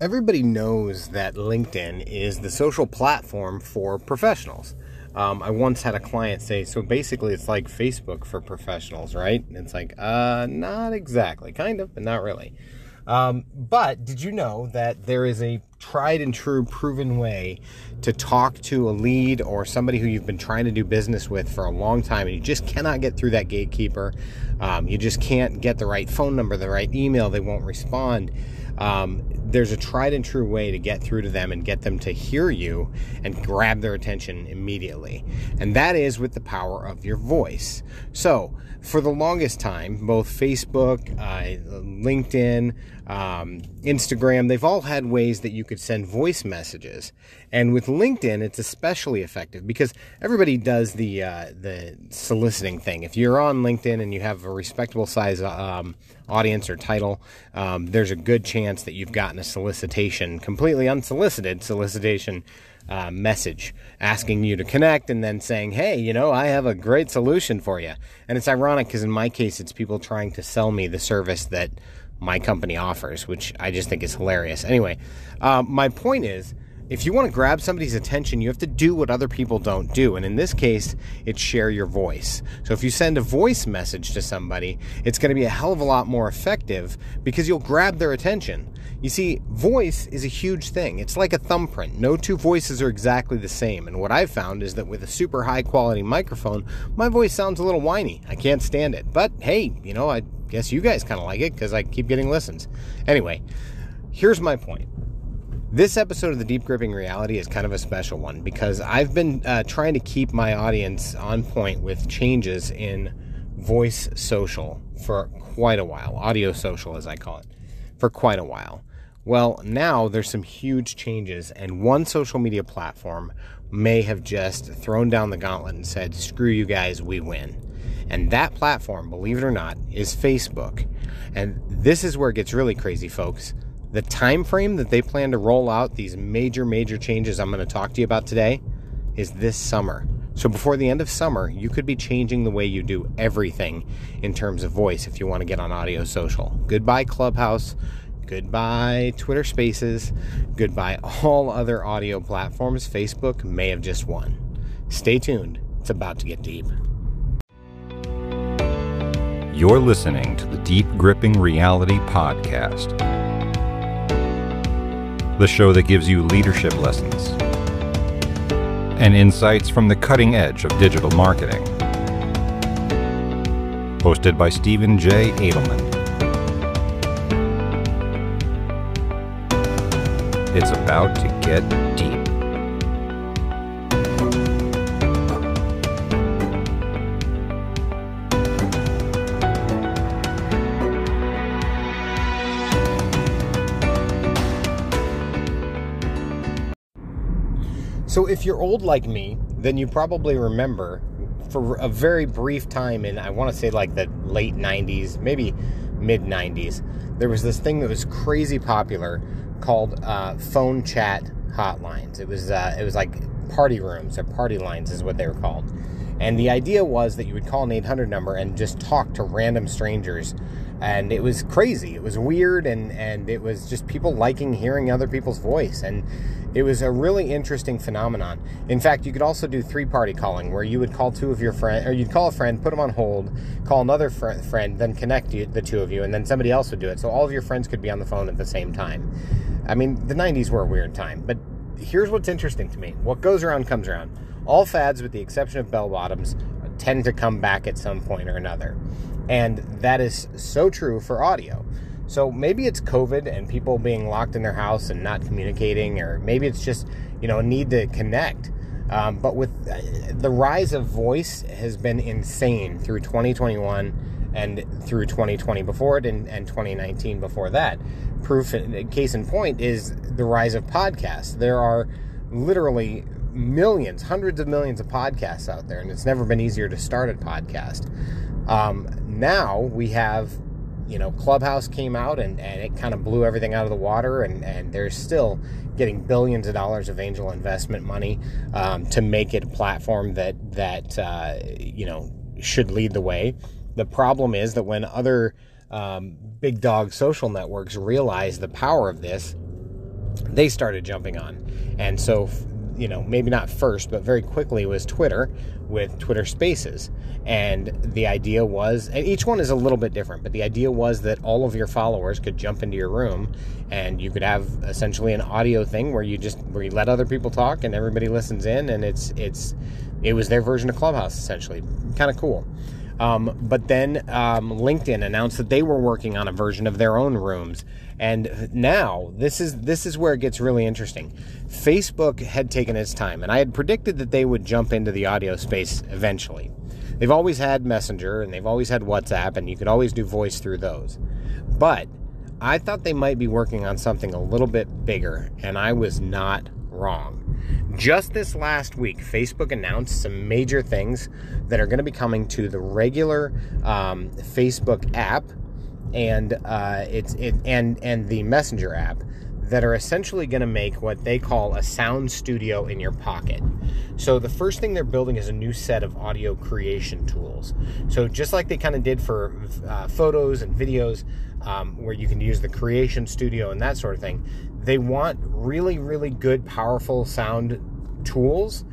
everybody knows that LinkedIn is the social platform for professionals. Um, I once had a client say, so basically it's like Facebook for professionals, right? And it's like, uh, not exactly, kind of, but not really. Um, but did you know that there is a tried and true proven way to talk to a lead or somebody who you've been trying to do business with for a long time and you just cannot get through that gatekeeper? Um, you just can't get the right phone number, the right email, they won't respond. Um, there's a tried and true way to get through to them and get them to hear you and grab their attention immediately. And that is with the power of your voice. So, for the longest time, both Facebook, uh, LinkedIn, um, Instagram, they've all had ways that you could send voice messages. And with LinkedIn, it's especially effective because everybody does the uh, the soliciting thing. If you're on LinkedIn and you have a respectable size um, audience or title, um, there's a good chance that you've gotten a solicitation, completely unsolicited solicitation uh, message asking you to connect and then saying, hey, you know, I have a great solution for you. And it's ironic because in my case, it's people trying to sell me the service that my company offers, which I just think is hilarious. Anyway, uh, my point is if you want to grab somebody's attention, you have to do what other people don't do. And in this case, it's share your voice. So if you send a voice message to somebody, it's going to be a hell of a lot more effective because you'll grab their attention. You see, voice is a huge thing. It's like a thumbprint. No two voices are exactly the same. And what I've found is that with a super high quality microphone, my voice sounds a little whiny. I can't stand it. But hey, you know, I guess you guys kind of like it because I keep getting listens. Anyway, here's my point this episode of the Deep Gripping Reality is kind of a special one because I've been uh, trying to keep my audience on point with changes in voice social for quite a while, audio social as I call it, for quite a while. Well, now there's some huge changes, and one social media platform may have just thrown down the gauntlet and said, screw you guys, we win. And that platform, believe it or not, is Facebook. And this is where it gets really crazy, folks the time frame that they plan to roll out these major major changes I'm going to talk to you about today is this summer. So before the end of summer, you could be changing the way you do everything in terms of voice if you want to get on audio social. Goodbye Clubhouse, goodbye Twitter Spaces, goodbye all other audio platforms. Facebook may have just won. Stay tuned. It's about to get deep. You're listening to the Deep Gripping Reality Podcast the show that gives you leadership lessons and insights from the cutting edge of digital marketing. Hosted by Stephen J. Adelman. It's about to get deep. So, if you're old like me, then you probably remember for a very brief time in, I want to say like the late 90s, maybe mid 90s, there was this thing that was crazy popular called uh, phone chat hotlines. It was uh, it was like party rooms or party lines is what they were called. And the idea was that you would call an 800 number and just talk to random strangers. And it was crazy. It was weird and, and it was just people liking hearing other people's voice. And it was a really interesting phenomenon. In fact, you could also do three party calling where you would call two of your friends, or you'd call a friend, put them on hold, call another fr- friend, then connect you, the two of you, and then somebody else would do it. So all of your friends could be on the phone at the same time. I mean, the 90s were a weird time, but here's what's interesting to me what goes around comes around. All fads, with the exception of bell bottoms, tend to come back at some point or another. And that is so true for audio. So maybe it's COVID and people being locked in their house and not communicating, or maybe it's just, you know, a need to connect. Um, but with uh, the rise of voice has been insane through 2021 and through 2020 before it and, and 2019 before that. Proof, case in point, is the rise of podcasts. There are literally millions, hundreds of millions of podcasts out there, and it's never been easier to start a podcast. Um, now we have you know, Clubhouse came out and, and it kind of blew everything out of the water, and, and they're still getting billions of dollars of angel investment money um, to make it a platform that that uh, you know should lead the way. The problem is that when other um, big dog social networks realize the power of this, they started jumping on. And so, you know, maybe not first, but very quickly was Twitter with Twitter Spaces. And the idea was, and each one is a little bit different, but the idea was that all of your followers could jump into your room and you could have essentially an audio thing where you just where you let other people talk and everybody listens in and it's it's it was their version of Clubhouse essentially. Kind of cool. Um, but then um, LinkedIn announced that they were working on a version of their own rooms, and now this is this is where it gets really interesting. Facebook had taken its time, and I had predicted that they would jump into the audio space eventually. They've always had Messenger and they've always had WhatsApp, and you could always do voice through those. But I thought they might be working on something a little bit bigger, and I was not wrong. Just this last week, Facebook announced some major things that are going to be coming to the regular um, Facebook app and uh, it's it and and the Messenger app that are essentially going to make what they call a sound studio in your pocket. So the first thing they're building is a new set of audio creation tools. So just like they kind of did for uh, photos and videos, um, where you can use the creation studio and that sort of thing, they want really, really good, powerful sound tools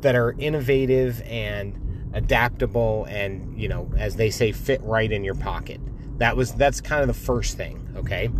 that are innovative and adaptable and, you know, as they say, fit right in your pocket. That was that's kind of the first thing, okay?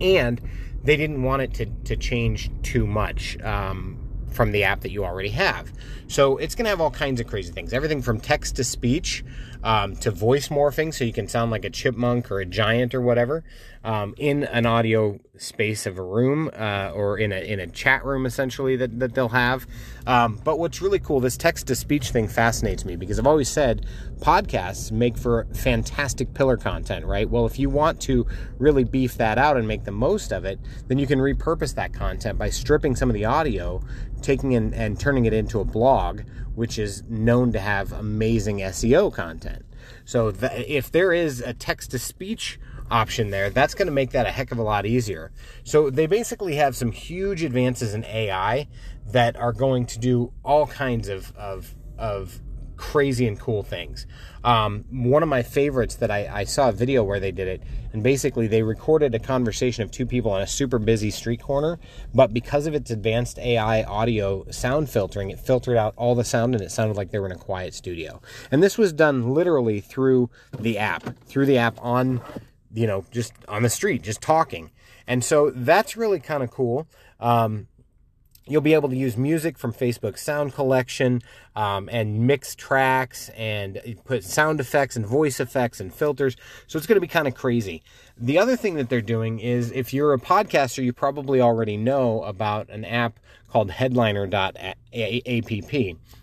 And they didn't want it to, to change too much. Um, from the app that you already have. So it's going to have all kinds of crazy things. Everything from text to speech um, to voice morphing, so you can sound like a chipmunk or a giant or whatever um, in an audio space of a room uh, or in a in a chat room essentially that, that they'll have. Um, but what's really cool, this text to speech thing fascinates me because I've always said podcasts make for fantastic pillar content, right? Well, if you want to really beef that out and make the most of it, then you can repurpose that content by stripping some of the audio, taking in and turning it into a blog, which is known to have amazing SEO content. So if there is a text to speech option there, that's going to make that a heck of a lot easier. So they basically have some huge advances in AI that are going to do all kinds of, of, of crazy and cool things. Um, one of my favorites that I, I, saw a video where they did it, and basically they recorded a conversation of two people on a super busy street corner, but because of its advanced AI audio sound filtering, it filtered out all the sound and it sounded like they were in a quiet studio. And this was done literally through the app, through the app on, you know, just on the street, just talking. And so that's really kind of cool. Um, You'll be able to use music from Facebook Sound Collection um, and mix tracks and put sound effects and voice effects and filters. So it's going to be kind of crazy. The other thing that they're doing is if you're a podcaster, you probably already know about an app called Headliner.app.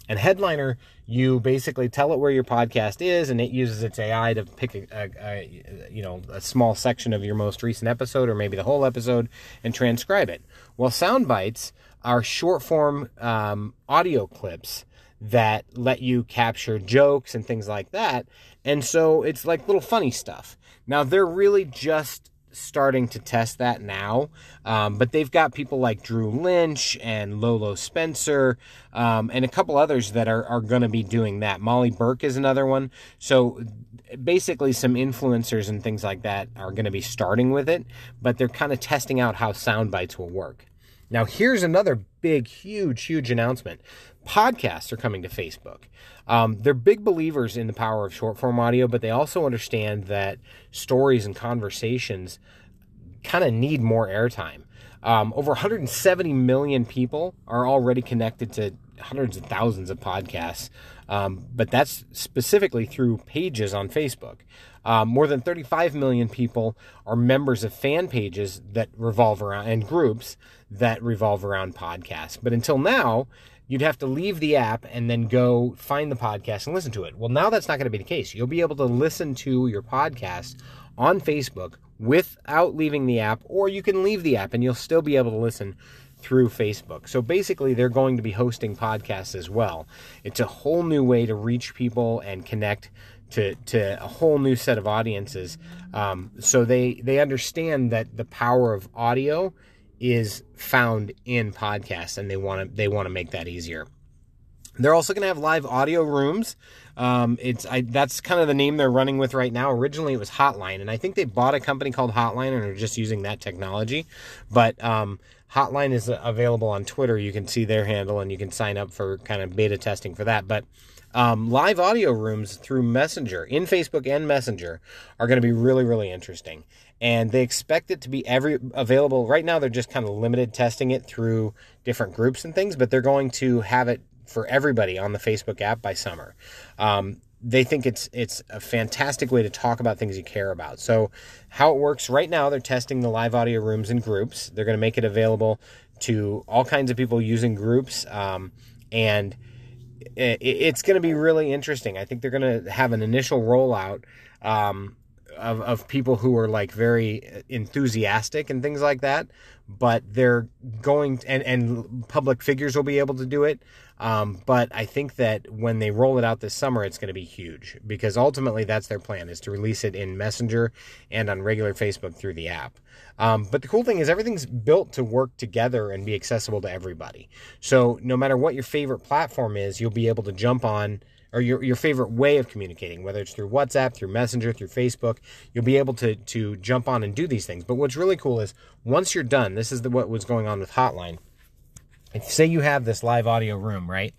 And Headliner, you basically tell it where your podcast is, and it uses its AI to pick a, a, a, you know a small section of your most recent episode, or maybe the whole episode, and transcribe it. Well, sound bites are short form um, audio clips that let you capture jokes and things like that. And so it's like little funny stuff. Now they're really just starting to test that now, um, but they've got people like Drew Lynch and Lolo Spencer um, and a couple others that are, are going to be doing that. Molly Burke is another one. So basically, some influencers and things like that are going to be starting with it, but they're kind of testing out how sound bites will work. Now, here's another big, huge, huge announcement. Podcasts are coming to Facebook. Um, they're big believers in the power of short form audio, but they also understand that stories and conversations kind of need more airtime. Um, over 170 million people are already connected to hundreds of thousands of podcasts, um, but that's specifically through pages on Facebook. Um, more than 35 million people are members of fan pages that revolve around and groups that revolve around podcasts. But until now, you'd have to leave the app and then go find the podcast and listen to it. Well, now that's not going to be the case. You'll be able to listen to your podcast on Facebook without leaving the app, or you can leave the app and you'll still be able to listen through Facebook. So basically, they're going to be hosting podcasts as well. It's a whole new way to reach people and connect to to a whole new set of audiences. Um, so they they understand that the power of audio is found in podcasts, and they want to they want to make that easier. They're also going to have live audio rooms. Um, it's I, that's kind of the name they're running with right now. Originally, it was Hotline, and I think they bought a company called Hotline and are just using that technology. But um, Hotline is available on Twitter. You can see their handle, and you can sign up for kind of beta testing for that. But um, live audio rooms through Messenger in Facebook and Messenger are going to be really, really interesting. And they expect it to be every available. Right now, they're just kind of limited testing it through different groups and things, but they're going to have it for everybody on the Facebook app by summer. Um, they think it's it's a fantastic way to talk about things you care about. So, how it works right now, they're testing the live audio rooms in groups. They're going to make it available to all kinds of people using groups, um, and it's going to be really interesting. I think they're going to have an initial rollout um, of, of people who are like very enthusiastic and things like that, but they're going and and public figures will be able to do it. Um, but I think that when they roll it out this summer, it's going to be huge because ultimately that's their plan is to release it in Messenger and on regular Facebook through the app. Um, but the cool thing is everything's built to work together and be accessible to everybody. So no matter what your favorite platform is, you'll be able to jump on or your, your favorite way of communicating, whether it's through WhatsApp, through Messenger, through Facebook, you'll be able to to jump on and do these things. But what's really cool is once you're done, this is the, what was going on with Hotline. If say you have this live audio room, right?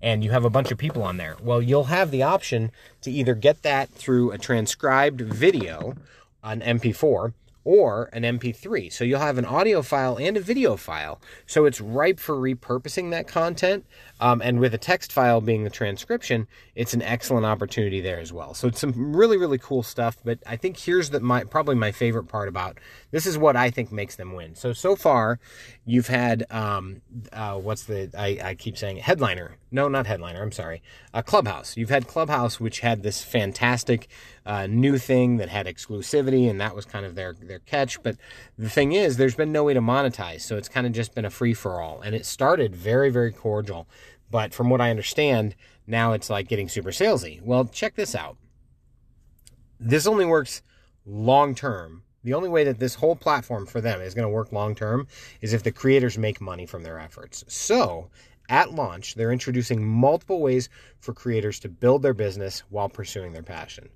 And you have a bunch of people on there. Well, you'll have the option to either get that through a transcribed video on MP4 or an MP3. So you'll have an audio file and a video file. So it's ripe for repurposing that content. Um, and with a text file being the transcription, it's an excellent opportunity there as well. So it's some really, really cool stuff. But I think here's the, my probably my favorite part about this is what I think makes them win. So so far, you've had um, uh, what's the I, I keep saying headliner. No, not headliner. I'm sorry. Uh, Clubhouse. You've had Clubhouse, which had this fantastic uh, new thing that had exclusivity, and that was kind of their their catch. But the thing is, there's been no way to monetize, so it's kind of just been a free for all. And it started very, very cordial. But from what I understand, now it's like getting super salesy. Well, check this out. This only works long term. The only way that this whole platform for them is going to work long term is if the creators make money from their efforts. So, at launch, they're introducing multiple ways for creators to build their business while pursuing their passion.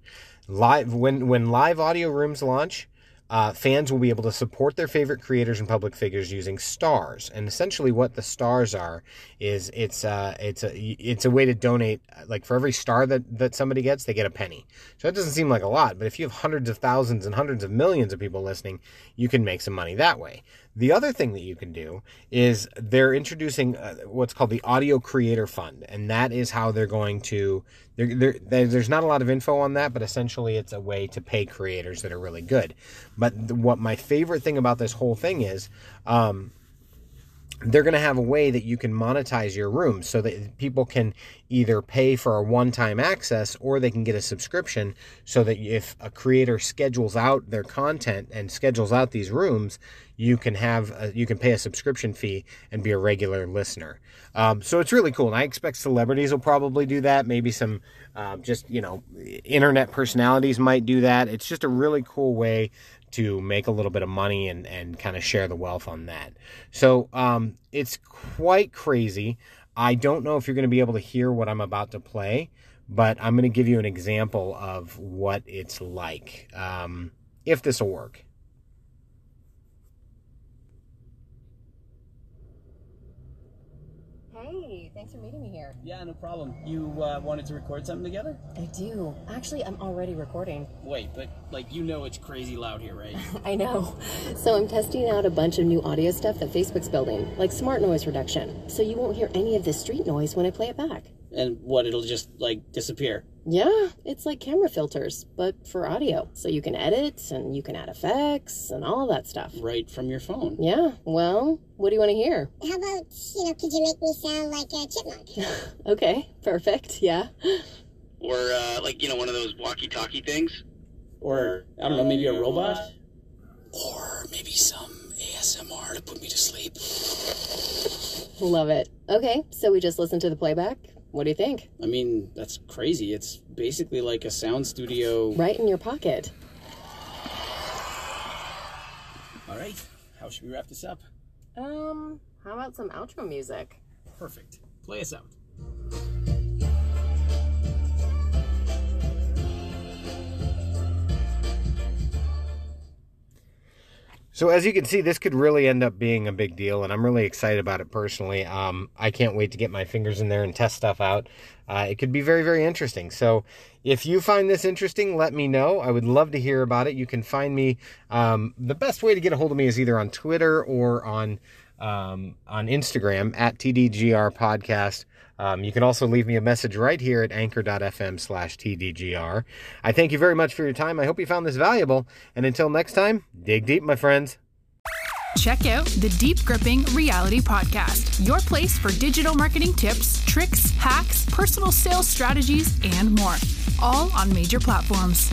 Live when when live audio rooms launch, uh, fans will be able to support their favorite creators and public figures using stars. And essentially, what the stars are is it's uh, it's a it's a way to donate. Like for every star that that somebody gets, they get a penny. So that doesn't seem like a lot, but if you have hundreds of thousands and hundreds of millions of people listening, you can make some money that way. The other thing that you can do is they're introducing uh, what's called the Audio Creator Fund, and that is how they're going to. They're, they're, there's not a lot of info on that, but essentially it's a way to pay creators that are really good. But what my favorite thing about this whole thing is, um, they're going to have a way that you can monetize your room so that people can either pay for a one-time access or they can get a subscription so that if a creator schedules out their content and schedules out these rooms you can have a, you can pay a subscription fee and be a regular listener. Um, so it's really cool and i expect celebrities will probably do that. Maybe some um, just you know internet personalities might do that. It's just a really cool way to make a little bit of money and, and kind of share the wealth on that. So um, it's quite crazy. I don't know if you're going to be able to hear what I'm about to play, but I'm going to give you an example of what it's like, um, if this will work. Hey, thanks for meeting me here. Yeah, no problem. You uh, wanted to record something together? I do. Actually, I'm already recording. Wait, but like you know it's crazy loud here, right? I know. So I'm testing out a bunch of new audio stuff that Facebook's building, like smart noise reduction. So you won't hear any of the street noise when I play it back. And what, it'll just like disappear? Yeah, it's like camera filters, but for audio. So you can edit and you can add effects and all that stuff. Right from your phone. Yeah, well, what do you want to hear? How about, you know, could you make me sound like a chipmunk? okay, perfect, yeah. Or, uh, like, you know, one of those walkie talkie things? Or, I don't know, maybe a robot? Or maybe some ASMR to put me to sleep. Love it. Okay, so we just listen to the playback. What do you think? I mean, that's crazy. It's basically like a sound studio. Right in your pocket. All right. How should we wrap this up? Um, how about some outro music? Perfect. Play us out. So as you can see, this could really end up being a big deal, and I'm really excited about it personally. Um, I can't wait to get my fingers in there and test stuff out. Uh, it could be very, very interesting. So if you find this interesting, let me know. I would love to hear about it. You can find me. Um, the best way to get a hold of me is either on Twitter or on um, on Instagram at TDGR Podcast. Um, you can also leave me a message right here at anchor.fm slash TDGR. I thank you very much for your time. I hope you found this valuable. And until next time, dig deep, my friends. Check out the Deep Gripping Reality Podcast, your place for digital marketing tips, tricks, hacks, personal sales strategies, and more, all on major platforms.